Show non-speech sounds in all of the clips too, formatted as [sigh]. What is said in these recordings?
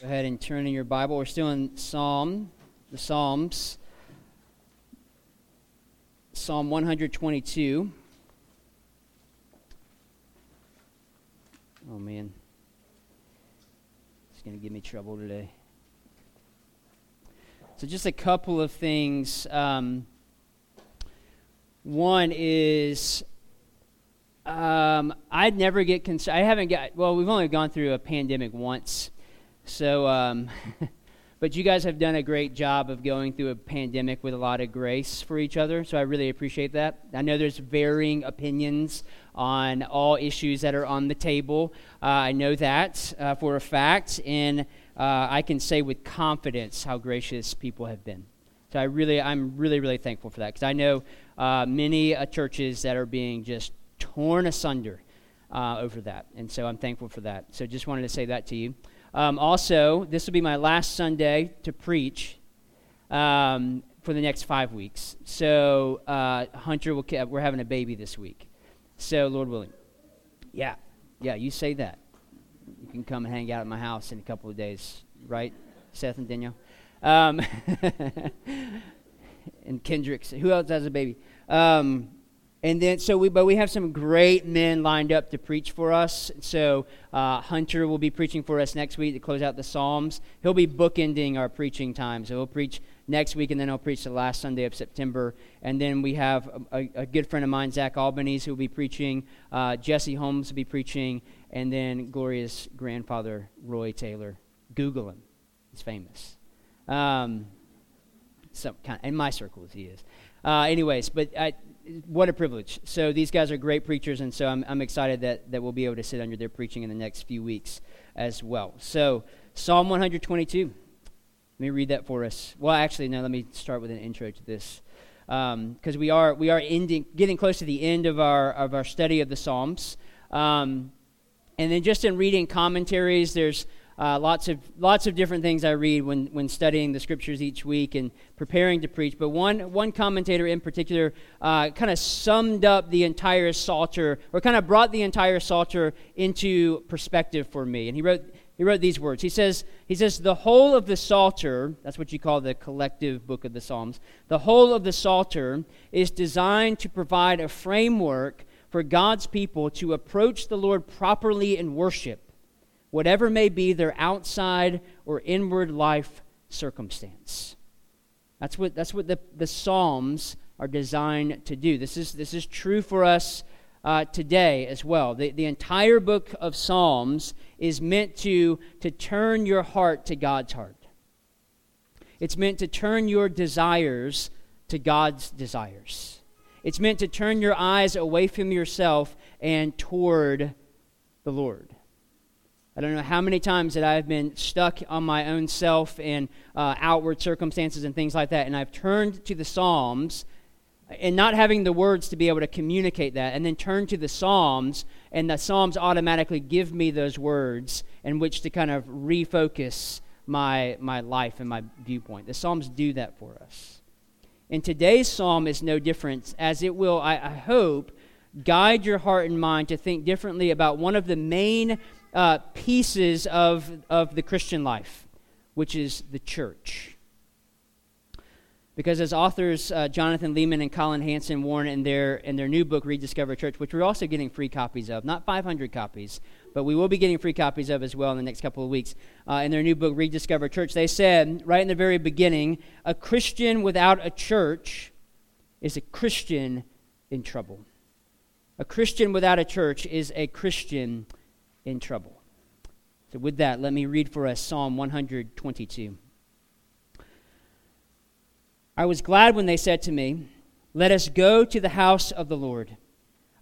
Go ahead and turn in your Bible. We're still in Psalm, the Psalms. Psalm 122. Oh, man. It's going to give me trouble today. So, just a couple of things. Um, one is um, I'd never get concerned. I haven't got, well, we've only gone through a pandemic once. So, um, [laughs] but you guys have done a great job of going through a pandemic with a lot of grace for each other. So I really appreciate that. I know there's varying opinions on all issues that are on the table. Uh, I know that uh, for a fact. And uh, I can say with confidence how gracious people have been. So I really, I'm really, really thankful for that because I know uh, many uh, churches that are being just torn asunder uh, over that. And so I'm thankful for that. So just wanted to say that to you. Um, also, this will be my last Sunday to preach um, for the next five weeks. So uh, Hunter will, we're having a baby this week. So Lord willing, yeah, yeah, you say that. You can come and hang out at my house in a couple of days, right, Seth and Danielle? Um, [laughs] and Kendricks. Who else has a baby? Um, and then, so we, but we have some great men lined up to preach for us. So uh, Hunter will be preaching for us next week to close out the Psalms. He'll be bookending our preaching time. So he'll preach next week, and then he'll preach the last Sunday of September. And then we have a, a good friend of mine, Zach Albanese, who will be preaching. Uh, Jesse Holmes will be preaching, and then Gloria's grandfather, Roy Taylor. Google him; he's famous. Um, some kind of, in my circles, he is. Uh, anyways, but I what a privilege. So these guys are great preachers, and so I'm, I'm excited that, that we'll be able to sit under their preaching in the next few weeks as well. So Psalm 122. Let me read that for us. Well, actually, no. Let me start with an intro to this, because um, we are we are ending, getting close to the end of our of our study of the Psalms, um, and then just in reading commentaries, there's uh, lots of lots of different things I read when, when studying the scriptures each week and preparing to preach. But one one commentator in particular uh, kind of summed up the entire psalter, or kind of brought the entire psalter into perspective for me. And he wrote he wrote these words. He says he says the whole of the psalter, that's what you call the collective book of the Psalms. The whole of the psalter is designed to provide a framework for God's people to approach the Lord properly in worship whatever may be their outside or inward life circumstance. That's what, that's what the, the Psalms are designed to do. This is, this is true for us uh, today as well. The, the entire book of Psalms is meant to, to turn your heart to God's heart. It's meant to turn your desires to God's desires. It's meant to turn your eyes away from yourself and toward the Lord. I don't know how many times that I've been stuck on my own self and uh, outward circumstances and things like that, and I've turned to the Psalms and not having the words to be able to communicate that, and then turn to the Psalms, and the Psalms automatically give me those words in which to kind of refocus my, my life and my viewpoint. The Psalms do that for us. And today's Psalm is no different, as it will, I, I hope, guide your heart and mind to think differently about one of the main uh, pieces of, of the Christian life, which is the church. Because as authors uh, Jonathan Leeman and Collin Hansen warn in their, in their new book, Rediscover Church, which we're also getting free copies of, not 500 copies, but we will be getting free copies of as well in the next couple of weeks. Uh, in their new book, Rediscover Church, they said right in the very beginning a Christian without a church is a Christian in trouble. A Christian without a church is a Christian in trouble. So, with that, let me read for us Psalm 122. I was glad when they said to me, Let us go to the house of the Lord.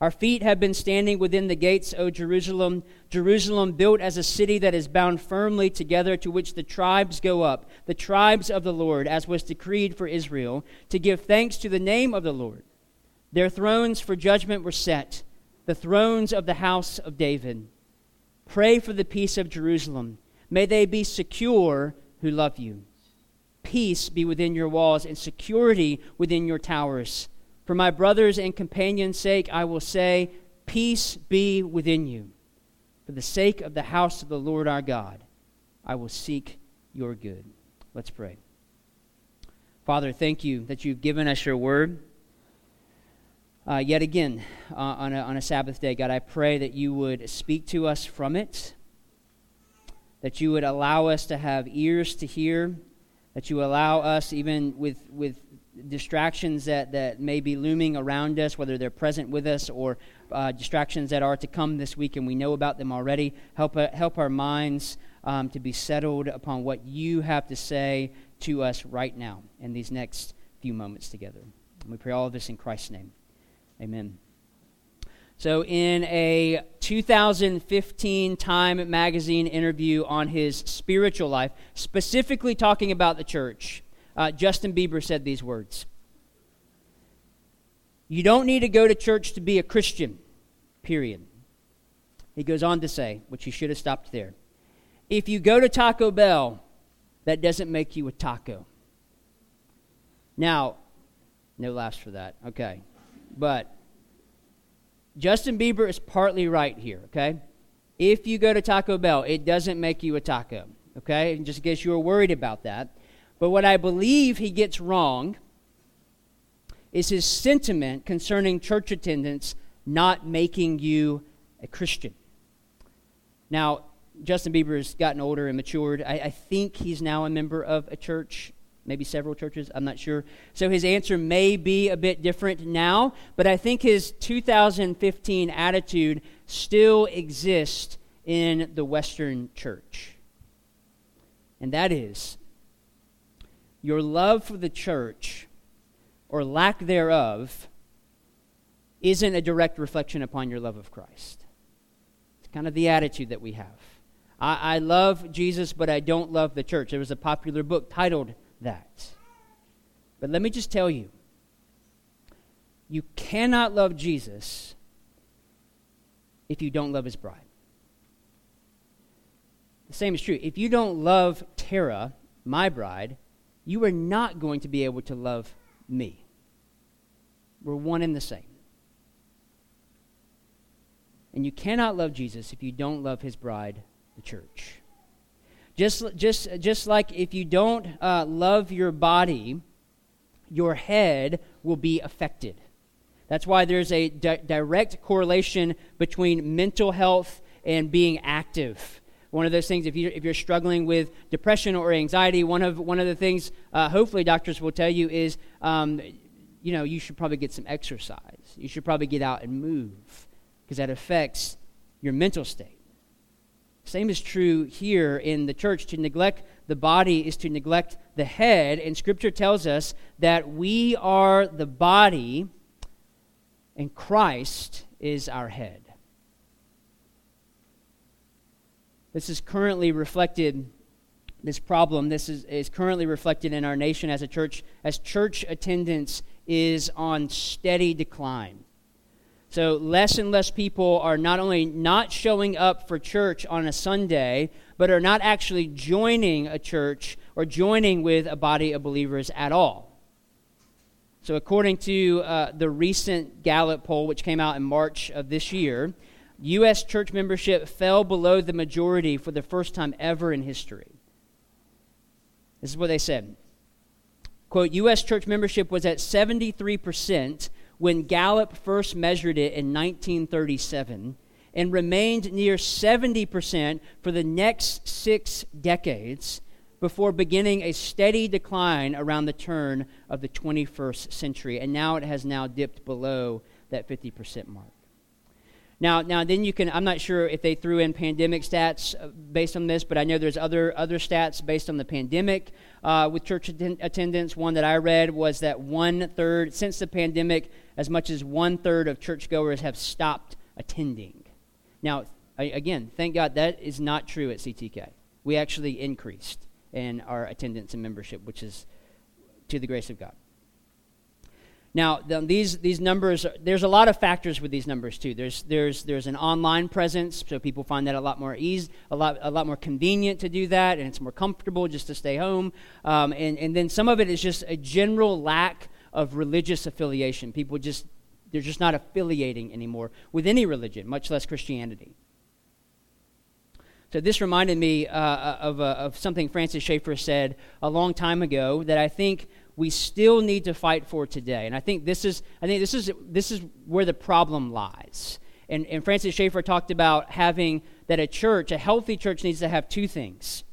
Our feet have been standing within the gates, O Jerusalem, Jerusalem built as a city that is bound firmly together, to which the tribes go up, the tribes of the Lord, as was decreed for Israel, to give thanks to the name of the Lord. Their thrones for judgment were set, the thrones of the house of David. Pray for the peace of Jerusalem. May they be secure who love you. Peace be within your walls and security within your towers. For my brothers and companions' sake, I will say, Peace be within you. For the sake of the house of the Lord our God, I will seek your good. Let's pray. Father, thank you that you've given us your word. Uh, yet again, uh, on, a, on a Sabbath day, God, I pray that you would speak to us from it, that you would allow us to have ears to hear, that you allow us, even with, with distractions that, that may be looming around us, whether they're present with us or uh, distractions that are to come this week and we know about them already. Help, uh, help our minds um, to be settled upon what you have to say to us right now in these next few moments together. And we pray all of this in Christ's name. Amen. So, in a 2015 Time magazine interview on his spiritual life, specifically talking about the church, uh, Justin Bieber said these words You don't need to go to church to be a Christian, period. He goes on to say, which he should have stopped there. If you go to Taco Bell, that doesn't make you a taco. Now, no laughs for that. Okay. But Justin Bieber is partly right here, okay? If you go to Taco Bell, it doesn't make you a taco, okay? And just in case you were worried about that. But what I believe he gets wrong is his sentiment concerning church attendance not making you a Christian. Now, Justin Bieber has gotten older and matured. I, I, think he's now a member of a church, maybe several churches. I'm not sure. So his answer may be a bit different now, but I think his 2015 attitude still exists in the Western church. And that is your love for the church, or lack thereof, isn't a direct reflection upon your love of Christ. It's kind of the attitude that we have. I, love Jesus, but I don't love the church. There was a popular book titled that. But let me just tell you you cannot love Jesus if you don't love his bride. The same is true. If you don't love Tara, my bride, you are not going to be able to love me. We're one and the same. And you cannot love Jesus if you don't love his bride, the church. Just, just, just like if you don't uh, love your body, your head will be affected. That's why there's a di- direct correlation between mental health and being active. One of those things, if, you, if you're struggling with depression or anxiety, one of, one of the things uh, hopefully doctors will tell you is, um, you know, you should probably get some exercise. You should probably get out and move because that affects your mental state. Same is true here in the church. To neglect the body is to neglect the head, and Scripture tells us that we are the body and Christ is our head. This is currently reflected, this problem, this is, is currently reflected in our nation as a church, as church attendance is on steady decline. So, less and less people are not only not showing up for church on a Sunday, but are not actually joining a church or joining with a body of believers at all. So, according to uh, the recent Gallup poll, which came out in March of this year, U.S. church membership fell below the majority for the first time ever in history. This is what they said. Quote, U.S. church membership was at 73% when Gallup first measured it in 1937 and remained near 70% for the next six decades before beginning a steady decline around the turn of the 21st century. And now it has now dipped below that 50% mark. Now, now then you can, I'm not sure if they threw in pandemic stats uh, based on this, but I know there's other, other stats based on the pandemic uh, with church attendance. One that I read was that one third, since the pandemic, as much as one third of churchgoers have stopped attending. Now, again, thank God that is not true at CTK. We actually increased in our attendance and membership, which is to the grace of God. Now, the, these, these numbers, there's a lot of factors with these numbers too. There's, there's, there's an online presence, so people find that a lot more easy, a lot, a lot more convenient to do that, and it's more comfortable just to stay home. Um, and, and then some of it is just a general lack of religious affiliation. People just, they're just not affiliating anymore with any religion, much less Christianity. So this reminded me uh, uh, of, uh, of something Francis Schaeffer said a long time ago that I think we still need to fight for today. And I think this is, I think this is, this is where the problem lies. And, and Francis Schaeffer talked about having that a church, a healthy church, needs to have two things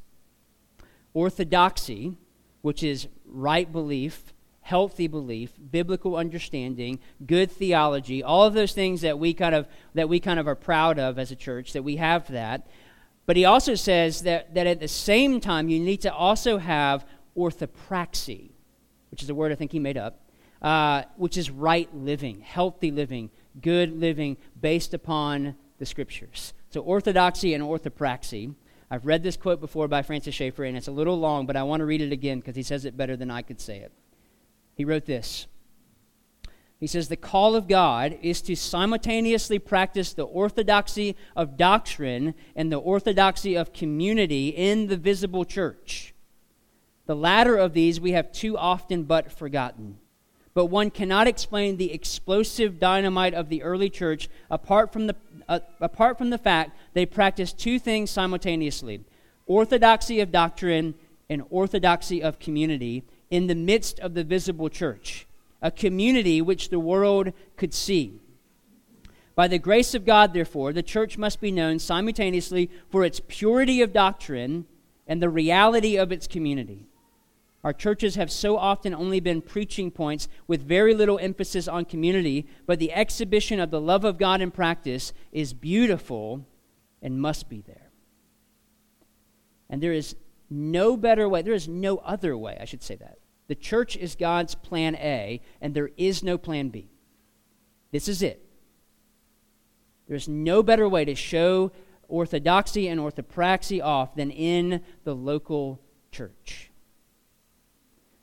orthodoxy, which is right belief, healthy belief, biblical understanding, good theology, all of those things that we kind of that we kind of are proud of as a church, that we have that. But he also says that, that at the same time, you need to also have orthopraxy, which is a word I think he made up, uh, which is right living, healthy living, good living based upon the scriptures. So, orthodoxy and orthopraxy. I've read this quote before by Francis Schaeffer, and it's a little long, but I want to read it again because he says it better than I could say it. He wrote this he says the call of God is to simultaneously practice the orthodoxy of doctrine and the orthodoxy of community in the visible church. The latter of these we have too often but forgotten. But one cannot explain the explosive dynamite of the early church apart from the, uh, apart from the fact they practiced two things simultaneously orthodoxy of doctrine and orthodoxy of community in the midst of the visible church a community which the world could see. By the grace of God, therefore, the church must be known simultaneously for its purity of doctrine and the reality of its community. Our churches have so often only been preaching points with very little emphasis on community, but the exhibition of the love of God in practice is beautiful and must be there. And there is no better way, there is no other way, I should say that, the church is God's plan A, and there is no plan B. This is it. There's no better way to show orthodoxy and orthopraxy off than in the local church.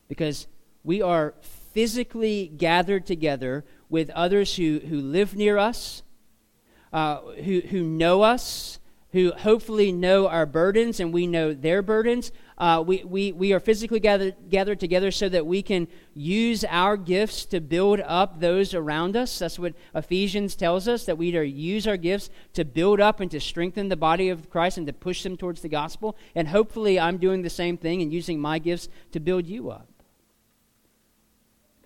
Because we are physically gathered together with others who, who live near us, uh, who, who know us, who hopefully know our burdens and we know their burdens. Uh, we, we, we are physically gathered, gathered together so that we can use our gifts to build up those around us. That's what Ephesians tells us, that we are use our gifts to build up and to strengthen the body of Christ and to push them towards the gospel. And hopefully, I'm doing the same thing and using my gifts to build you up.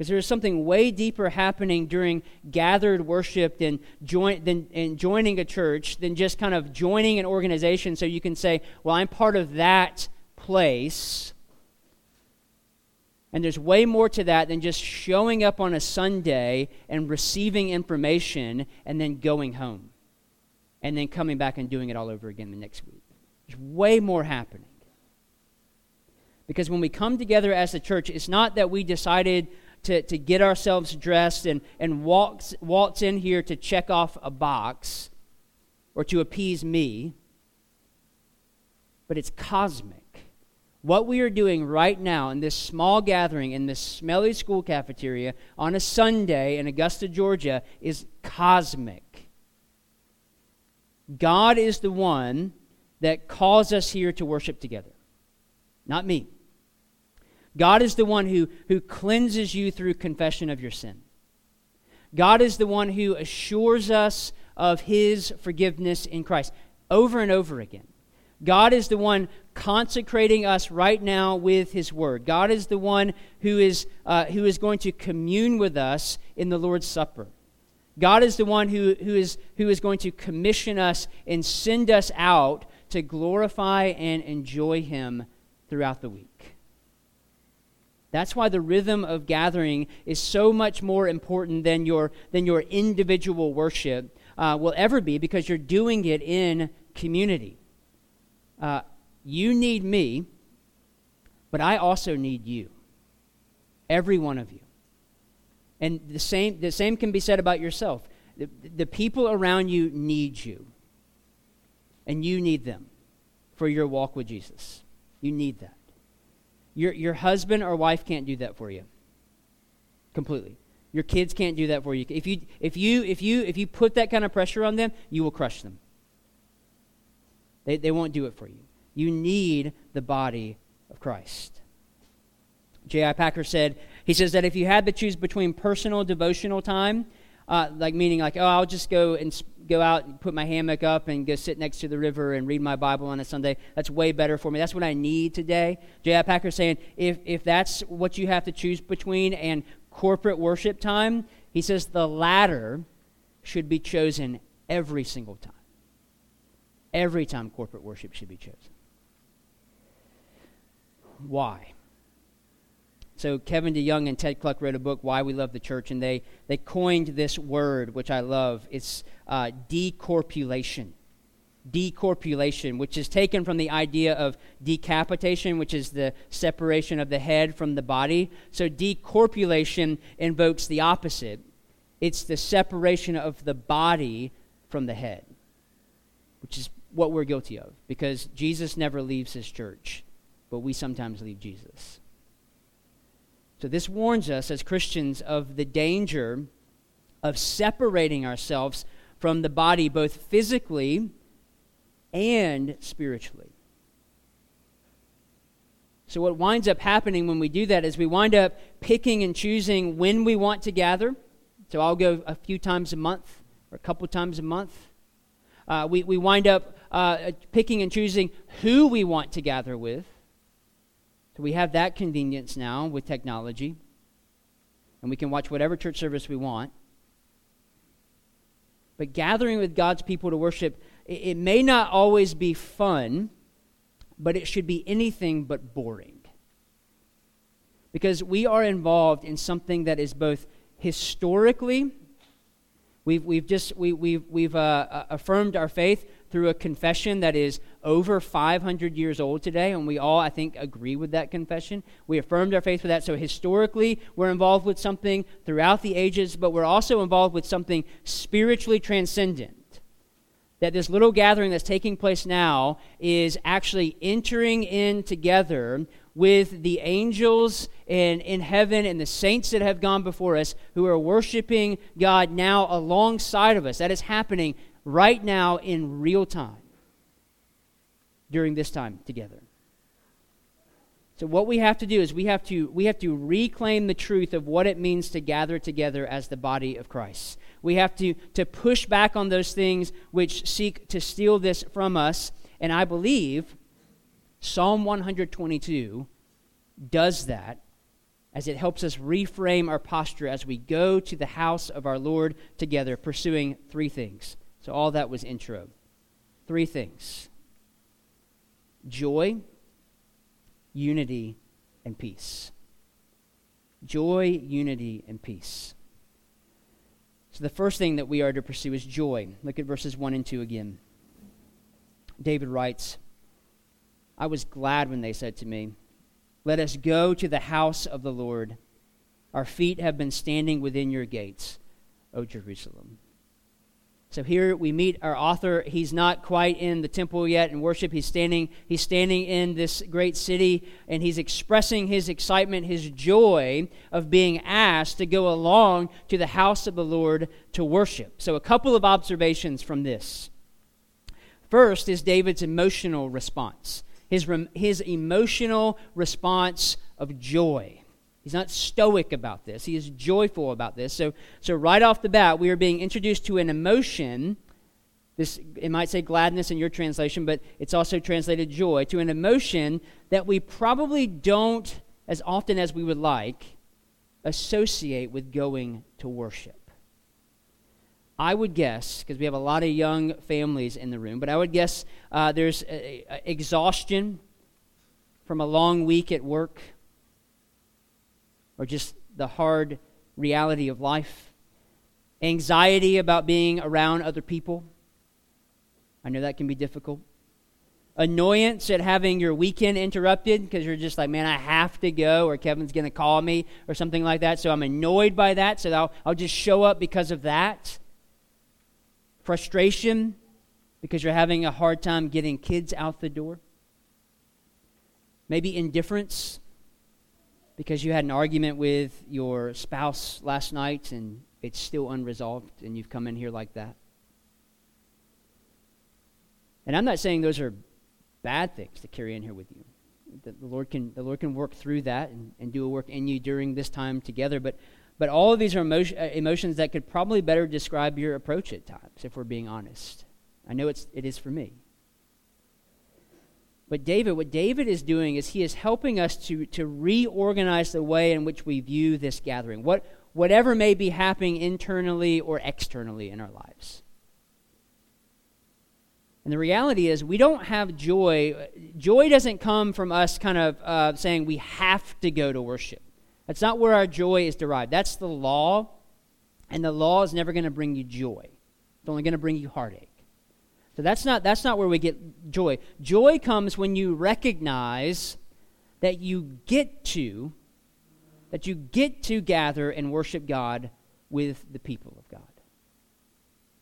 Because there is something way deeper happening during gathered worship than, join, than and joining a church than just kind of joining an organization so you can say, well, I'm part of that place. And there's way more to that than just showing up on a Sunday and receiving information and then going home and then coming back and doing it all over again the next week. There's way more happening. Because when we come together as a church, it's not that we decided to, to get ourselves dressed and, and waltz, waltz in here to check off a box or to appease me, but it's cosmic. What we are doing right now in this small gathering in this smelly school cafeteria on a Sunday in Augusta, Georgia, is cosmic. God is the one that calls us here to worship together, not me. God is the one who, who cleanses you through confession of your sin. God is the one who assures us of his forgiveness in Christ over and over again. God is the one consecrating us right now with his word. God is the one who is, uh, who is going to commune with us in the Lord's Supper. God is the one who, who, is, who is going to commission us and send us out to glorify and enjoy him throughout the week. That's why the rhythm of gathering is so much more important than your, than your individual worship uh, will ever be because you're doing it in community. Uh, you need me, but I also need you. Every one of you. And the same, the same can be said about yourself. The, the people around you need you, and you need them for your walk with Jesus. You need that. Your, your husband or wife can't do that for you. Completely. Your kids can't do that for you. If you, if you, if you, if you put that kind of pressure on them, you will crush them. They, they won't do it for you. You need the body of Christ. J.I. Packer said, he says that if you had to choose between personal devotional time, uh, like meaning like, oh, I'll just go and go out and put my hammock up and go sit next to the river and read my Bible on a Sunday. That's way better for me. That's what I need today. J.I. Packer saying, if, if that's what you have to choose between and corporate worship time, he says the latter should be chosen every single time. Every time corporate worship should be chosen. Why? So Kevin DeYoung and Ted Kluck wrote a book, Why We Love the Church, and they, they coined this word, which I love. It's uh, decorpulation. Decorpulation, which is taken from the idea of decapitation, which is the separation of the head from the body. So decorpulation invokes the opposite. It's the separation of the body from the head, which is what we're guilty of, because Jesus never leaves his church, but we sometimes leave Jesus. So, this warns us as Christians of the danger of separating ourselves from the body both physically and spiritually. So, what winds up happening when we do that is we wind up picking and choosing when we want to gather. So, I'll go a few times a month or a couple times a month. Uh, we, we wind up uh, picking and choosing who we want to gather with. So we have that convenience now with technology. And we can watch whatever church service we want. But gathering with God's people to worship, it, it may not always be fun, but it should be anything but boring. Because we are involved in something that is both historically, we've, we've just we, we've, we've uh, uh affirmed our faith through a confession that is over 500 years old today, and we all, I think, agree with that confession. We affirmed our faith with that. So, historically, we're involved with something throughout the ages, but we're also involved with something spiritually transcendent. That this little gathering that's taking place now is actually entering in together with the angels in, in heaven and the saints that have gone before us who are worshiping God now alongside of us. That is happening right now in real time during this time together. So what we have to do is we have to we have to reclaim the truth of what it means to gather together as the body of Christ. We have to to push back on those things which seek to steal this from us, and I believe Psalm 122 does that as it helps us reframe our posture as we go to the house of our Lord together, pursuing three things. So, all that was intro. Three things joy, unity, and peace. Joy, unity, and peace. So, the first thing that we are to pursue is joy. Look at verses 1 and 2 again. David writes, I was glad when they said to me, Let us go to the house of the Lord. Our feet have been standing within your gates, O Jerusalem. So here we meet our author. He's not quite in the temple yet in worship. He's standing, he's standing in this great city and he's expressing his excitement, his joy of being asked to go along to the house of the Lord to worship. So a couple of observations from this. First is David's emotional response. His, his emotional response of joy. He's not stoic about this. He is joyful about this. So, so right off the bat, we are being introduced to an emotion. This it might say gladness in your translation, but it's also translated joy, to an emotion that we probably don't, as often as we would like, associate with going to worship. I would guess, because we have a lot of young families in the room, but I would guess uh, there's exhaustion from a long week at work or just the hard reality of life, anxiety about being around other people. I know that can be difficult. Annoyance at having your weekend interrupted because you're just like, man, I have to go, or Kevin's going to call me, or something like that. So I'm annoyed by that, so I'll, I'll just show up because of that. Frustration because you're having a hard time getting kids out the door. Maybe indifference because you had an argument with your spouse last night and it's still unresolved and you've come in here like that. And I'm not saying those are bad things to carry in here with you. The, the Lord can the Lord can work through that and, and do a work in you during this time together. But But all of these are emotion, uh, emotions that could probably better describe your approach at times, if we're being honest. I know it's, it is for me. But David, what David is doing is he is helping us to, to reorganize the way in which we view this gathering, what, whatever may be happening internally or externally in our lives. And the reality is, we don't have joy. Joy doesn't come from us kind of uh, saying we have to go to worship. That's not where our joy is derived. That's the law, and the law is never going to bring you joy. It's only going to bring you heartache. So that's not, that's not where we get joy. Joy comes when you recognize that you get to, that you get to gather and worship God with the people of God.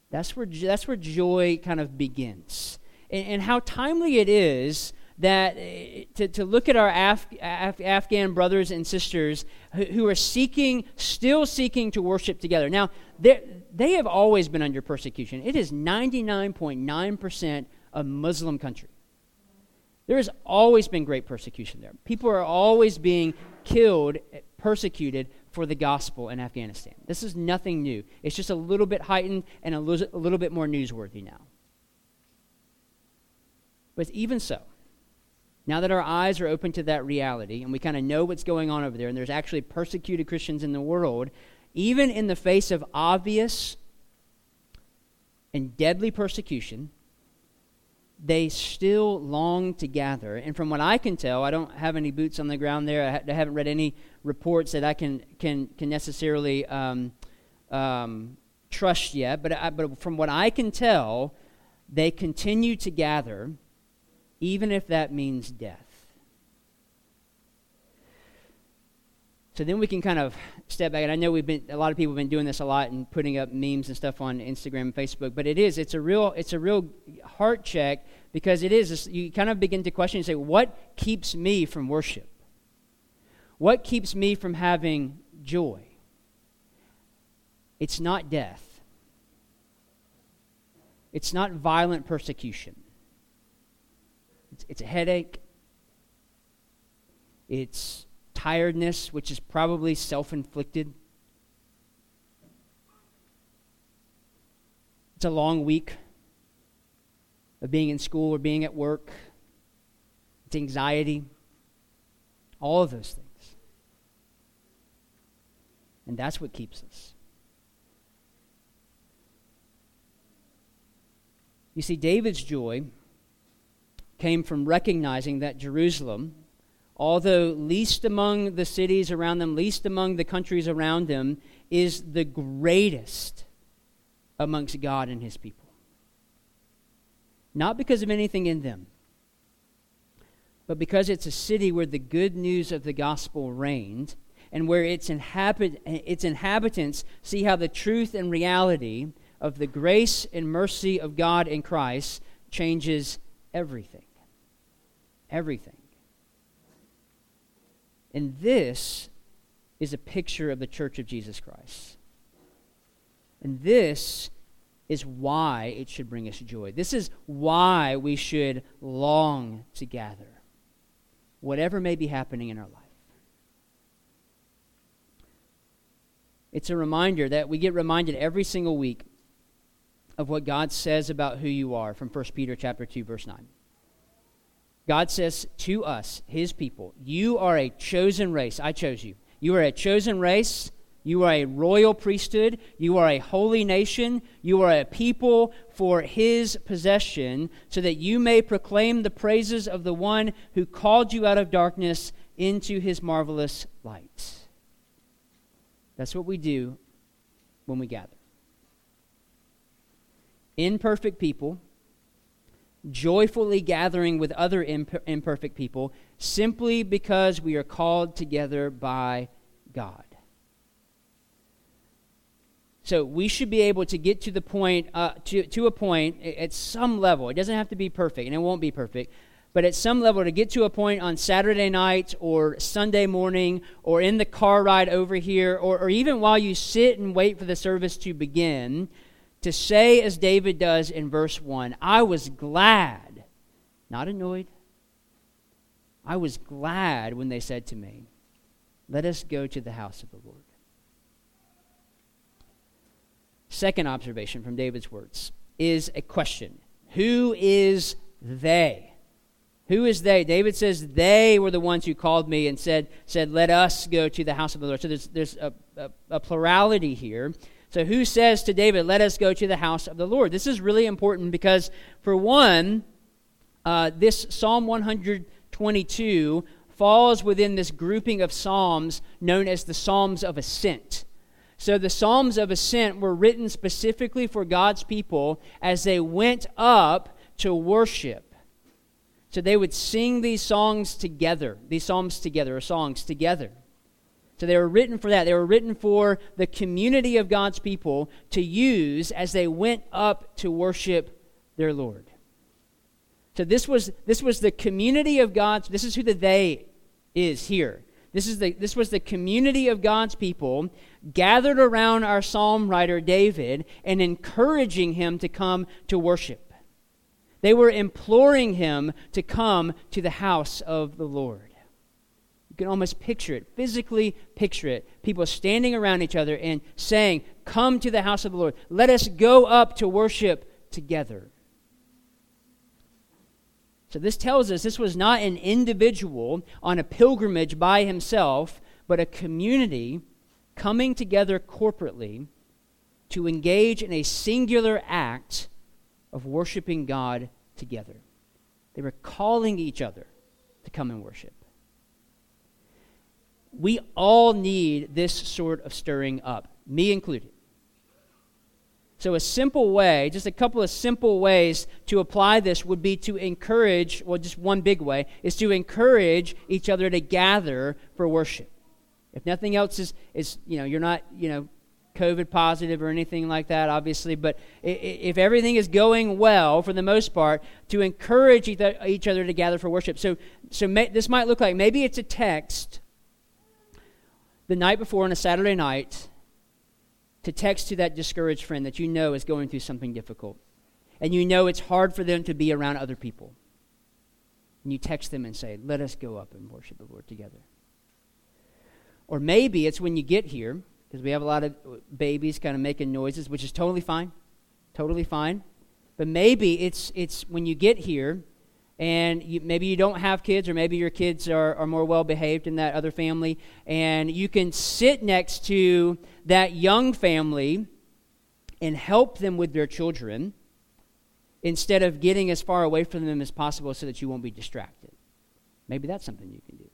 That's where, that's where joy kind of begins. And, and how timely it is that uh, to, to look at our Af, Af, Afghan brothers and sisters who, who, are seeking, still seeking to worship together. Now, they have always been under persecution. It is 99.9% a Muslim country. There has always been great persecution there. People are always being killed, persecuted for the gospel in Afghanistan. This is nothing new. It's just a little bit heightened and a little, a little bit more newsworthy now. But even so, now that our eyes are open to that reality and we kind of know what's going on over there, and there's actually persecuted Christians in the world, even in the face of obvious and deadly persecution, they still long to gather. And from what I can tell, I don't have any boots on the ground there. I, ha- I haven't read any reports that I can can can necessarily um, um, trust yet. But I, but from what I can tell, they continue to gather, even if that means death. So then we can kind of step back, and I know we've been a lot of people have been doing this a lot and putting up memes and stuff on Instagram and Facebook. But it is it's a real it's a real heart check because it is you kind of begin to question and say, what keeps me from worship? What keeps me from having joy? It's not death. It's not violent persecution. It's, a headache. It's tiredness, which is probably self inflicted. It's a long week of being in school or being at work. It's anxiety. All of those things. And that's what keeps us. You see, David's joy came from recognizing that Jerusalem although least among the cities around them, least among the countries around them, is the greatest amongst God and his people. Not because of anything in them, but because it's a city where the good news of the gospel reigned and where its, inhabit- its inhabitants see how the truth and reality of the grace and mercy of God in Christ changes everything. Everything. And this is a picture of the church of Jesus Christ. And this is why it should bring us joy. This is why we should long to gather, whatever may be happening in our life. It's a reminder that we get reminded every single week of what God says about who you are from 1 Peter chapter 2 verse 9. God says to us, his people, You are a chosen race. I chose you. You are a chosen race. You are a royal priesthood. You are a holy nation. You are a people for his possession, so that you may proclaim the praises of the one who called you out of darkness into his marvelous light. That's what we do when we gather. Imperfect people joyfully gathering with other imp- imperfect people simply because we are called together by God. So we should be able to get to the point, uh, to, to a point at some level. It doesn't have to be perfect, and it won't be perfect, but at some level to get to a point on Saturday night or Sunday morning or in the car ride over here or, or even while you sit and wait for the service to begin to say, as David does in verse 1, I was glad, not annoyed. I was glad when they said to me, Let us go to the house of the Lord. Second observation from David's words is a question Who is they? Who is they? David says, They were the ones who called me and said, said Let us go to the house of the Lord. So there's, there's a, a, a plurality here. So who says to David, Let us go to the house of the Lord? This is really important because, for one, uh, this Psalm 122 falls within this grouping of Psalms known as the Psalms of Ascent. So the Psalms of Ascent were written specifically for God's people as they went up to worship. So they would sing these songs together, these psalms together, or songs together. So they were written for that. They were written for the community of God's people to use as they went up to worship their Lord. So this was this was the community of God's this is who the they is here. This, is the, this was the community of God's people gathered around our psalm writer David and encouraging him to come to worship. They were imploring him to come to the house of the Lord. Can almost picture it, physically picture it. People standing around each other and saying, Come to the house of the Lord. Let us go up to worship together. So this tells us this was not an individual on a pilgrimage by himself, but a community coming together corporately to engage in a singular act of worshiping God together. They were calling each other to come and worship. We all need this sort of stirring up, me included. So, a simple way, just a couple of simple ways to apply this would be to encourage, well, just one big way, is to encourage each other to gather for worship. If nothing else is, is you know, you're not, you know, COVID positive or anything like that, obviously, but if everything is going well for the most part, to encourage each other to gather for worship. So, so may, this might look like maybe it's a text the night before on a Saturday night to text to that discouraged friend that you know is going through something difficult. And you know it's hard for them to be around other people. And you text them and say, Let us go up and worship the Lord together. Or maybe it's when you get here, because we have a lot of babies kind of making noises, which is totally fine. Totally fine. But maybe it's, it's when you get here and you, maybe you don't have kids, or maybe your kids are, are more well behaved in that other family, and you can sit next to that young family and help them with their children instead of getting as far away from them as possible so that you won't be distracted. Maybe that's something you can do.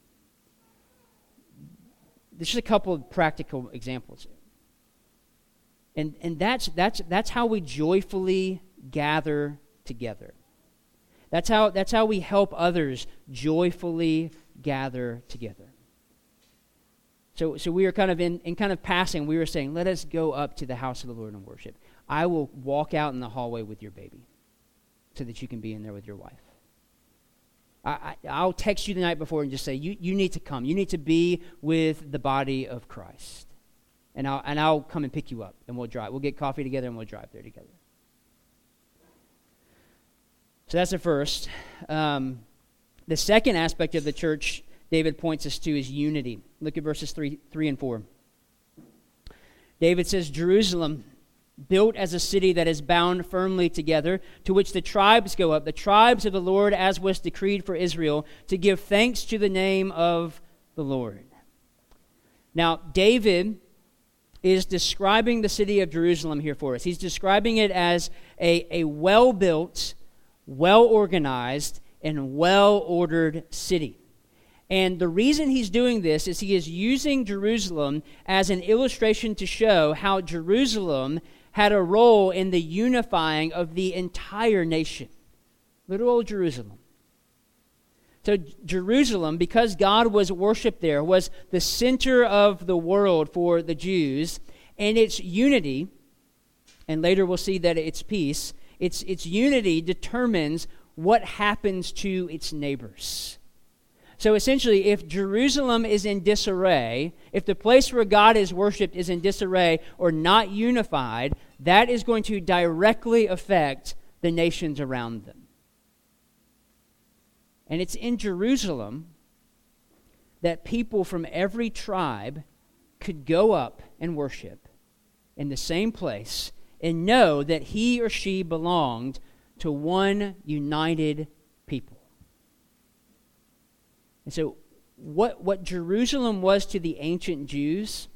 There's just a couple of practical examples. And, and that's, that's, that's how we joyfully gather together. That's how, that's how we help others joyfully gather together. So, so we are kind of in, in kind of passing, we were saying, let us go up to the house of the Lord and worship. I will walk out in the hallway with your baby so that you can be in there with your wife. I, will text you the night before and just say, you, you need to come. You need to be with the body of Christ. And I'll, and I'll come and pick you up and we'll drive. We'll get coffee together and we'll drive there together. So that's the first. Um, the second aspect of the church David points us to is unity. Look at verses 3, 3 and 4. David says, Jerusalem, built as a city that is bound firmly together, to which the tribes go up, the tribes of the Lord, as was decreed for Israel, to give thanks to the name of the Lord. Now, David is describing the city of Jerusalem here for us. He's describing it as a, a well built, well organized, and well ordered city. And the reason he's doing this is he is using Jerusalem as an illustration to show how Jerusalem had a role in the unifying of the entire nation. Little old Jerusalem. So, Jerusalem, because God was worshiped there, was the center of the world for the Jews, and its unity, and later we'll see that its peace, its, its unity determines what happens to its neighbors. So essentially, if Jerusalem is in disarray, if the place where God is worshiped is in disarray or not unified, that is going to directly affect the nations around them. And it's in Jerusalem that people from every tribe could go up and worship in the same place and know that he or she belonged to one united people. And so, what, what Jerusalem was to the ancient Jews,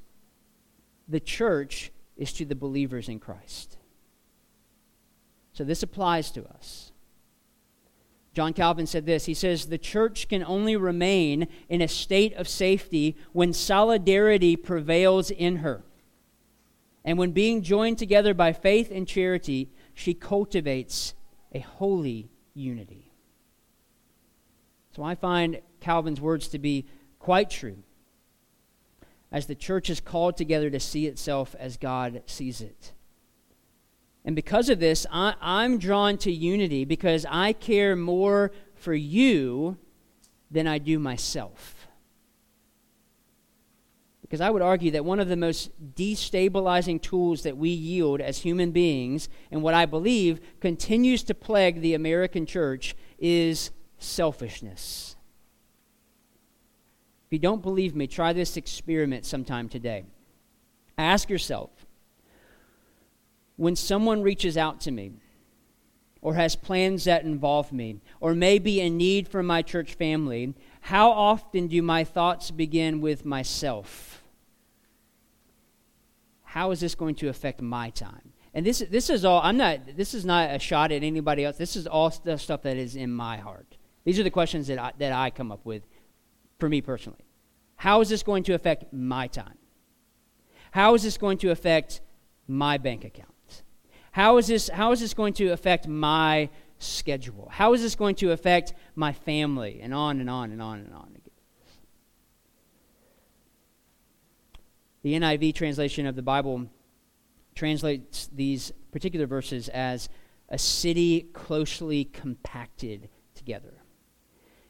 the church is to the believers in Christ. So, this applies to us. John Calvin said this He says, The church can only remain in a state of safety when solidarity prevails in her. And when being joined together by faith and charity, she cultivates a holy unity. So I find Calvin's words to be quite true as the church is called together to see itself as God sees it. And because of this, I, am drawn to unity because I care more for you than I do myself. Because I would argue that one of the most destabilizing tools that we yield as human beings, and what I believe continues to plague the American church, is selfishness. If you don't believe me, try this experiment sometime today. Ask yourself when someone reaches out to me, or has plans that involve me, or may be in need for my church family, how often do my thoughts begin with myself? How is this going to affect my time? And this, this is all, I'm not, this is not a shot at anybody else. This is all the stuff that is in my heart. These are the questions that I, that I come up with for me personally. How is this going to affect my time? How is this going to affect my bank account? How is this, how is this going to affect my schedule? How is this going to affect my family? And on and on and on and on. The NIV translation of the Bible translates these particular verses as a city closely compacted together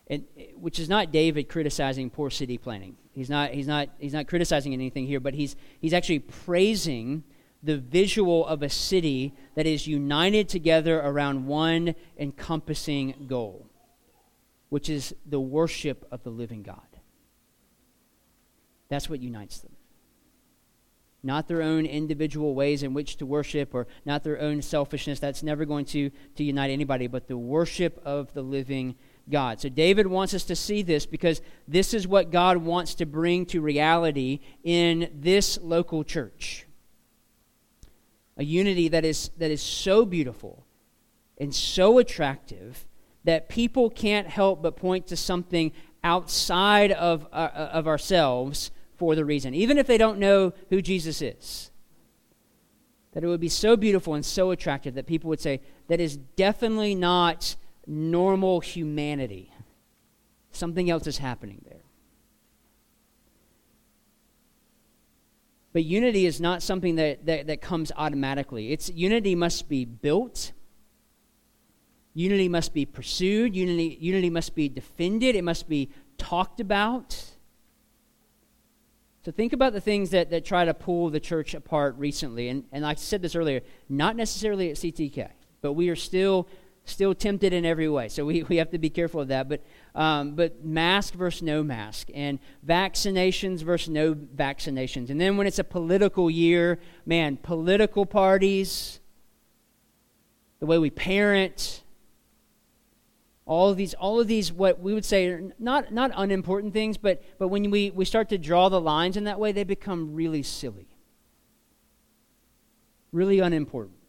and, which is not David criticizing poor city planning. He's not, he's, not, he's not criticizing anything here, but he's, he's actually praising the visual of a city that is united together around one encompassing goal, which is the worship of the living God. That's what unites them. Not their own individual ways in which to worship or not their own selfishness. That's never going to, to unite anybody, but the worship of the living God. So David wants us to see this because this is what God wants to bring to reality in this local church. A unity that is, that is so beautiful and so attractive that people can't help but point to something outside of, uh, of ourselves for the reason, even if they don't know who Jesus is. That it would be so beautiful and so attractive that people would say, that is definitely not normal humanity. Something else is happening there. But unity is not something that, that, that comes automatically. It's unity must be built. Unity must be pursued. Unity, unity must be defended. It must be talked about. So think about the things that, that try to pull the church apart recently. And, and I said this earlier, not necessarily at CTK, but we are still still tempted in every way. So we, we have to be careful of that. But, um, but mask versus no mask, and vaccinations versus no vaccinations. And then when it's a political year, man, political parties, the way we parent, all of these, all of these, what we would say are not, not unimportant things, but, but when we, we start to draw the lines in that way, they become really silly, really unimportant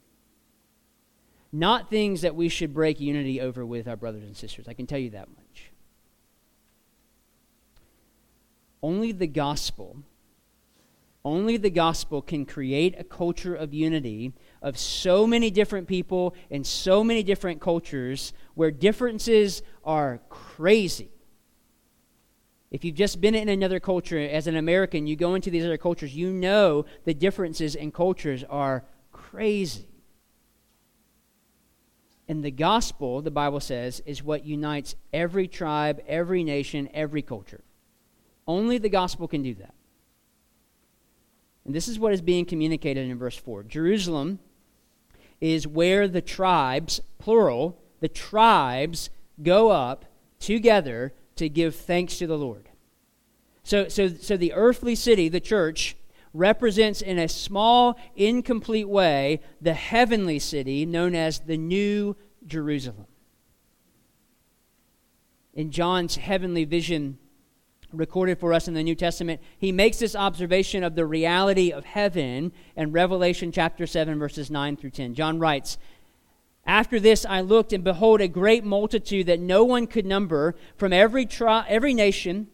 not things that we should break unity over with our brothers and sisters. I can tell you that much. Only the gospel, only the gospel can create a culture of unity of so many different people in so many different cultures where differences are crazy. If you've just been in another culture as an American, you go into these other cultures, you know the differences in cultures are crazy. And the gospel, the Bible says, is what unites every tribe, every nation, every culture. Only the gospel can do that. And this is what is being communicated in verse 4. Jerusalem is where the tribes, plural, the tribes go up together to give thanks to the Lord. So, so, so the earthly city, the church, represents in a small, incomplete way the heavenly city known as the New Jerusalem. In John's heavenly vision, recorded for us in the New Testament, he makes this observation of the reality of heaven in Revelation chapter 7, verses 9 through 10. John writes, After this I looked, and behold, a great multitude that no one could number from every, tri- every nation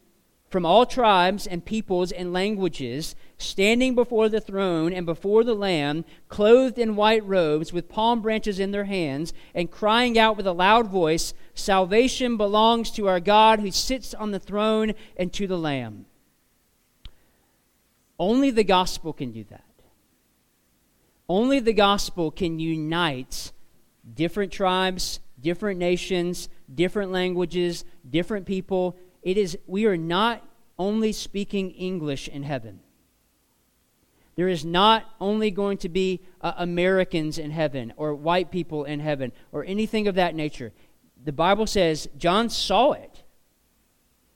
from all tribes and peoples and languages, standing before the throne and before the Lamb, clothed in white robes, with palm branches in their hands, and crying out with a loud voice, Salvation belongs to our God who sits on the throne and to the Lamb. Only the gospel can do that. Only the gospel can unite different tribes, different nations, different languages, different people it is, we are not only speaking English in heaven. There is not only going to be uh, Americans in heaven or white people in heaven or anything of that nature. The Bible says John saw it.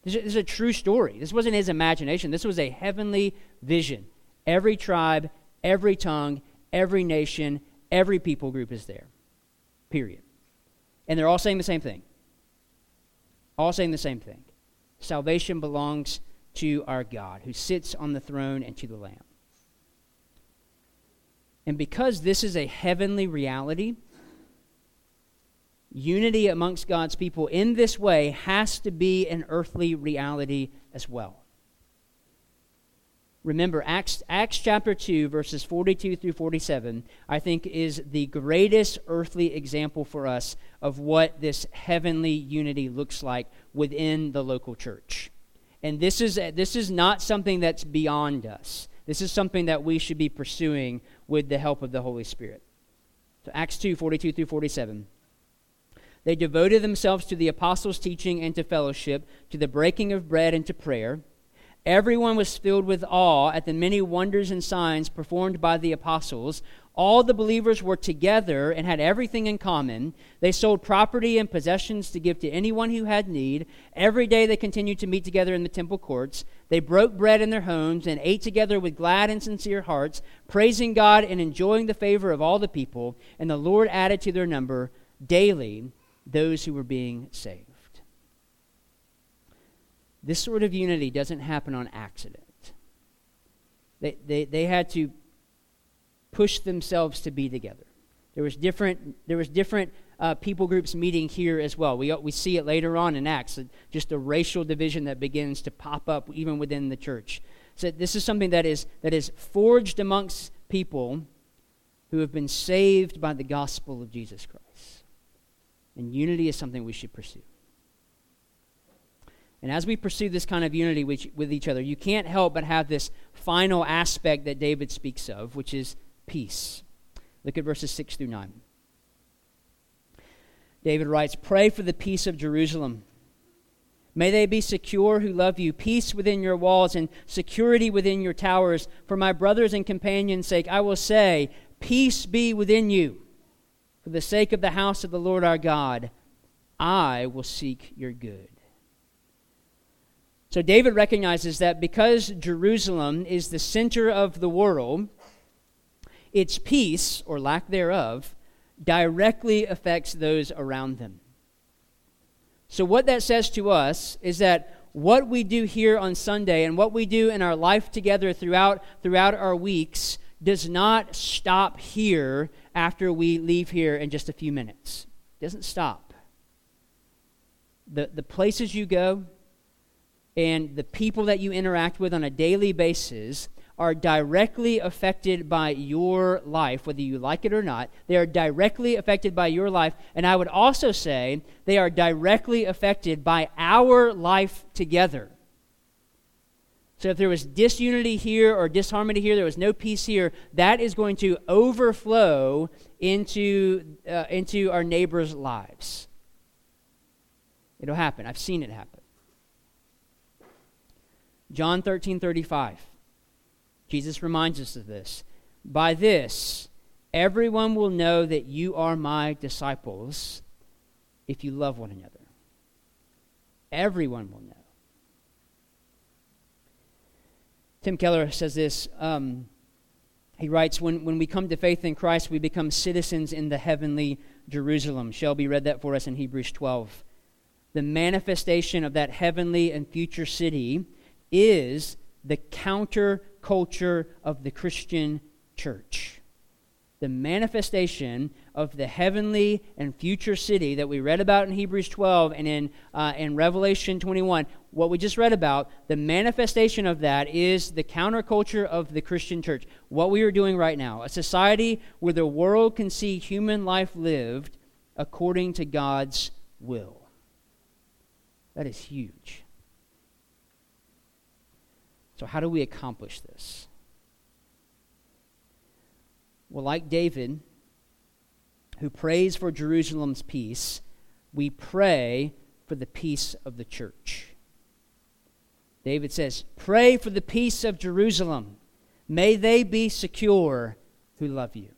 This is a true story. This wasn't his imagination, this was a heavenly vision. Every tribe, every tongue, every nation, every people group is there. Period. And they're all saying the same thing. All saying the same thing. Salvation belongs to our God, who sits on the throne and to the Lamb. And because this is a heavenly reality, unity amongst God's people in this way has to be an earthly reality as well. Remember, Acts, Acts chapter 2, verses 42 through 47, I think is the greatest earthly example for us of what this heavenly unity looks like within the local church. And this is, this is not something that's beyond us. This is something that we should be pursuing with the help of the Holy Spirit. So, Acts 2 42 through 47. They devoted themselves to the apostles' teaching and to fellowship, to the breaking of bread and to prayer. Everyone was filled with awe at the many wonders and signs performed by the apostles. All the believers were together and had everything in common. They sold property and possessions to give to anyone who had need. Every day they continued to meet together in the temple courts. They broke bread in their homes and ate together with glad and sincere hearts, praising God and enjoying the favor of all the people. And the Lord added to their number daily those who were being saved. This sort of unity doesn't happen on accident. They, they, they had to push themselves to be together. There was different, there was different uh, people groups meeting here as well. We, we see it later on in Acts, just a racial division that begins to pop up even within the church. So this is something that is, that is forged amongst people who have been saved by the gospel of Jesus Christ. And unity is something we should pursue. And as we pursue this kind of unity with, with each other, you can't help but have this final aspect that David speaks of, which is peace. Look at verses 6 through 9. David writes, Pray for the peace of Jerusalem. May they be secure who love you, peace within your walls and security within your towers. For my brothers and companions' sake, I will say, Peace be within you. For the sake of the house of the Lord our God, I will seek your good. So David recognizes that because Jerusalem is the center of the world, its peace, or lack thereof, directly affects those around them. So, what that says to us is that what we do here on Sunday and what we do in our life together throughout, throughout our weeks does not stop here after we leave here in just a few minutes. It doesn't stop. The, the places you go, and the people that you interact with on a daily basis are directly affected by your life, whether you like it or not. They are directly affected by your life. And I would also say they are directly affected by our life together. So if there was disunity here or disharmony here, there was no peace here, that is going to overflow into, uh, into our neighbors' lives. It'll happen. I've seen it happen. John 13 35. Jesus reminds us of this. By this, everyone will know that you are my disciples if you love one another. Everyone will know. Tim Keller says this. Um, he writes, when, when we come to faith in Christ, we become citizens in the heavenly Jerusalem. Shelby read that for us in Hebrews 12. The manifestation of that heavenly and future city is the counterculture of the Christian church the manifestation of the heavenly and future city that we read about in Hebrews 12 and in, uh, in Revelation 21, what we just read about, the manifestation of that is the counterculture of the Christian church. What we are doing right now, a society where the world can see human life lived according to God's will. That is huge. So, how do we accomplish this? Well, like David, who prays for Jerusalem's peace, we pray for the peace of the church. David says, Pray for the peace of Jerusalem. May they be secure who love you.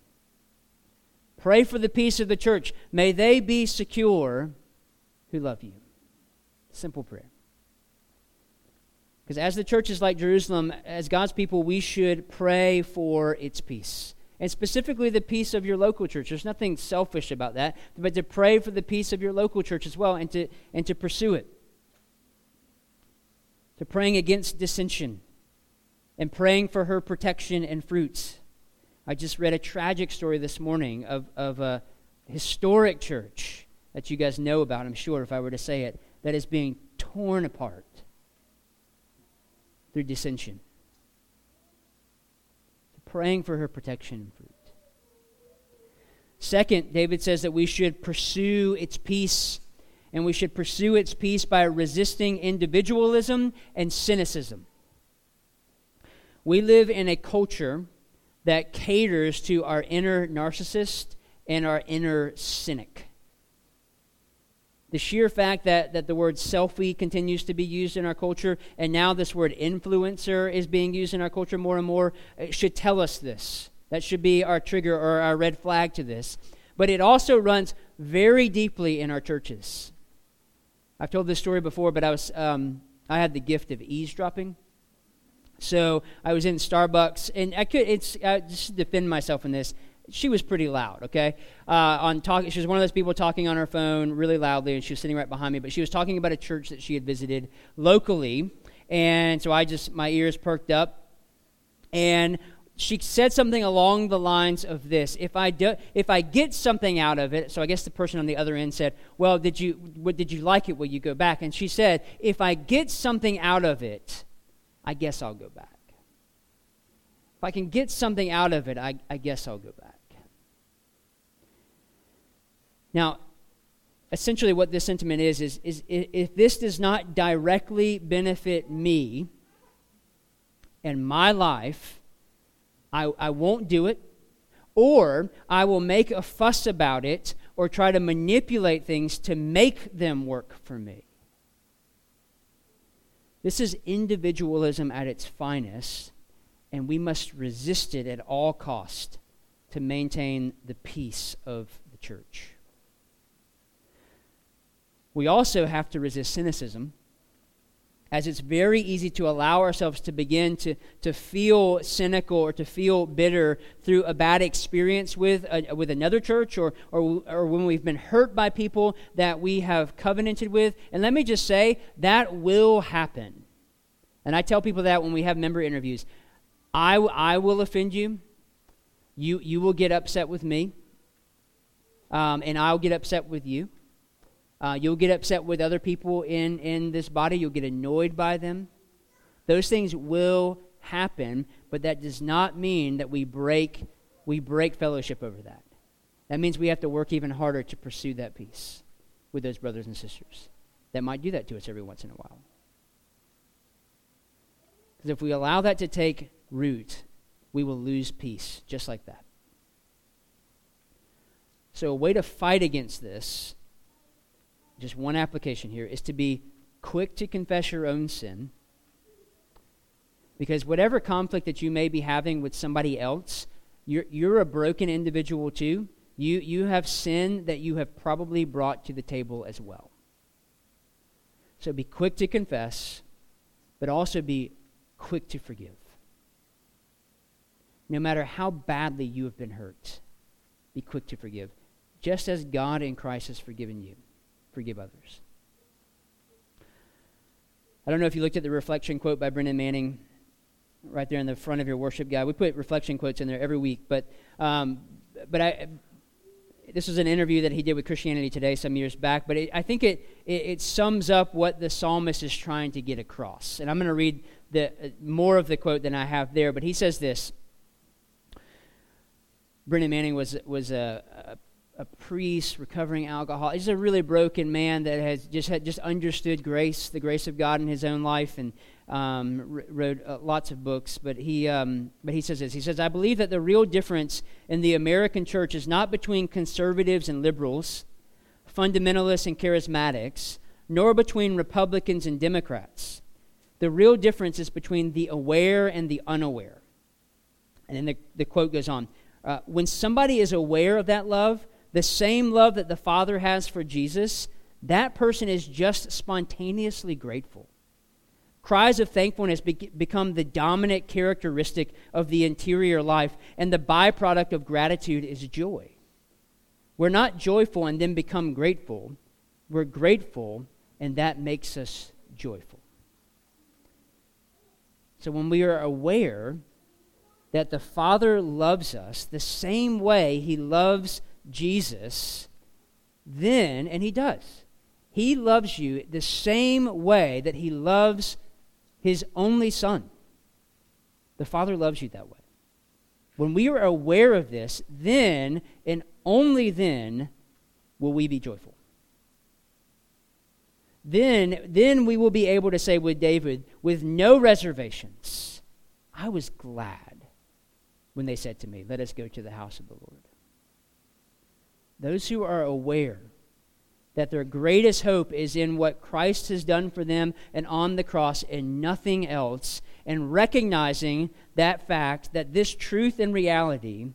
Pray for the peace of the church. May they be secure who love you. Simple prayer. Because as the church is like Jerusalem, as God's people, we should pray for its peace and specifically the peace of your local church. There's nothing selfish about that, but to pray for the peace of your local church as well and to, and to pursue it. To praying against dissension and praying for her protection and fruits. I just read a tragic story this morning of, of a historic church that you guys know about, I'm sure, if I were to say it, that is being torn apart through dissension praying for her protection and fruit. Second, David says that we should pursue its peace, and we should pursue its peace by resisting individualism and cynicism. We live in a culture that caters to our inner narcissist and our inner cynic. The sheer fact that, that the word selfie continues to be used in our culture, and now this word influencer is being used in our culture more and more, should tell us this. That should be our trigger or our red flag to this. But it also runs very deeply in our churches. I've told this story before, but I was um, I had the gift of eavesdropping. So I was in Starbucks, and I could it's uh, just defend myself in this she was pretty loud, okay? Uh, on talk, she was one of those people talking on her phone really loudly, and she was sitting right behind me. But she was talking about a church that she had visited locally, and so I just my ears perked up, and she said something along the lines of this: "If I do, if I get something out of it, so I guess the person on the other end said, "Well, did you what, did you like it? Will you go back?" And she said, "If I get something out of it, I guess I'll go back." If I can get something out of it, I, I guess I'll go back. Now, essentially, what this sentiment is, is, is if this does not directly benefit me and my life, I, I won't do it, or I will make a fuss about it or try to manipulate things to make them work for me. This is individualism at its finest, and we must resist it at all cost to maintain the peace of the church. We also have to resist cynicism, as it's very easy to allow ourselves to begin to, to feel cynical or to feel bitter through a bad experience with, a, with another church or, or, or when we've been hurt by people that we have covenanted with. And let me just say, that will happen. And I tell people that when we have member interviews. I, I will offend you. You, you will get upset with me. Um, and I'll get upset with you. Uh, you'll get upset with other people in, in this body. You'll get annoyed by them. Those things will happen, but that does not mean that we break, we break fellowship over that. That means we have to work even harder to pursue that peace with those brothers and sisters that might do that to us every once in a while. Because if we allow that to take root, we will lose peace just like that. So, a way to fight against this just one application here, is to be quick to confess your own sin. Because whatever conflict that you may be having with somebody else, you're, you're a broken individual too. You, you have sin that you have probably brought to the table as well. So be quick to confess, but also be quick to forgive. no matter how badly you have been hurt, be quick to forgive, just as God in Christ has forgiven you. Forgive others. I don't know if you looked at the reflection quote by Brennan Manning right there in the front of your worship guide. We put reflection quotes in there every week, but um, but I this was an interview that he did with Christianity Today some years back, but it, I think it, it, it sums up what the psalmist is trying to get across. And I'm going to read the uh, more of the quote than I have there, but he says this. Brennan Manning was was a, a a priest, recovering alcohol. He's a really broken man that has just had just understood grace, the grace of God in his own life, and um, wrote uh, lots of books. But he, um, but he says this. He says, "I believe that the real difference in the American church is not between conservatives and liberals, fundamentalists and charismatics, nor between Republicans and Democrats. The real difference is between the aware and the unaware." And then the, the quote goes on. Uh, when somebody is aware of that love, the same love that the Father has for Jesus, that person is just spontaneously grateful. Cries of thankfulness be- become the dominant characteristic of the interior life, and the byproduct of gratitude is joy. We're not joyful and then become grateful. We're grateful, and that makes us joyful. So when we are aware that the Father loves us the same way He loves Jesus, then, and He does, He loves you the same way that He loves His only Son. The Father loves you that way. When we are aware of this, then and only then will we be joyful. Then, then we will be able to say with David, with no reservations, I was glad when they said to me, Let us go to the house of the Lord. Those who are aware that their greatest hope is in what Christ has done for them and on the cross and nothing else, and recognizing that fact that this truth and reality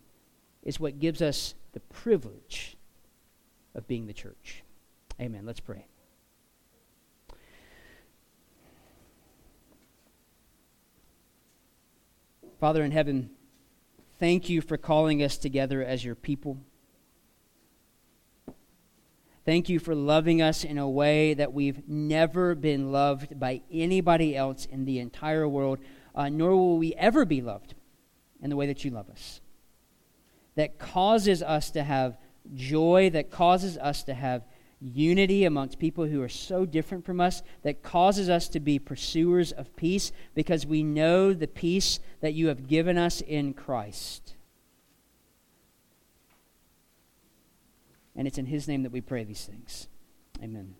is what gives us the privilege of being the church. Amen. Let's pray. Father in heaven, thank you for calling us together as your people. Thank you for loving us in a way that we've never been loved by anybody else in the entire world, uh, nor will we ever be loved in the way that you love us. That causes us to have joy, that causes us to have unity amongst people who are so different from us, that causes us to be pursuers of peace because we know the peace that you have given us in Christ. And it's in His name that we pray these things. Amen.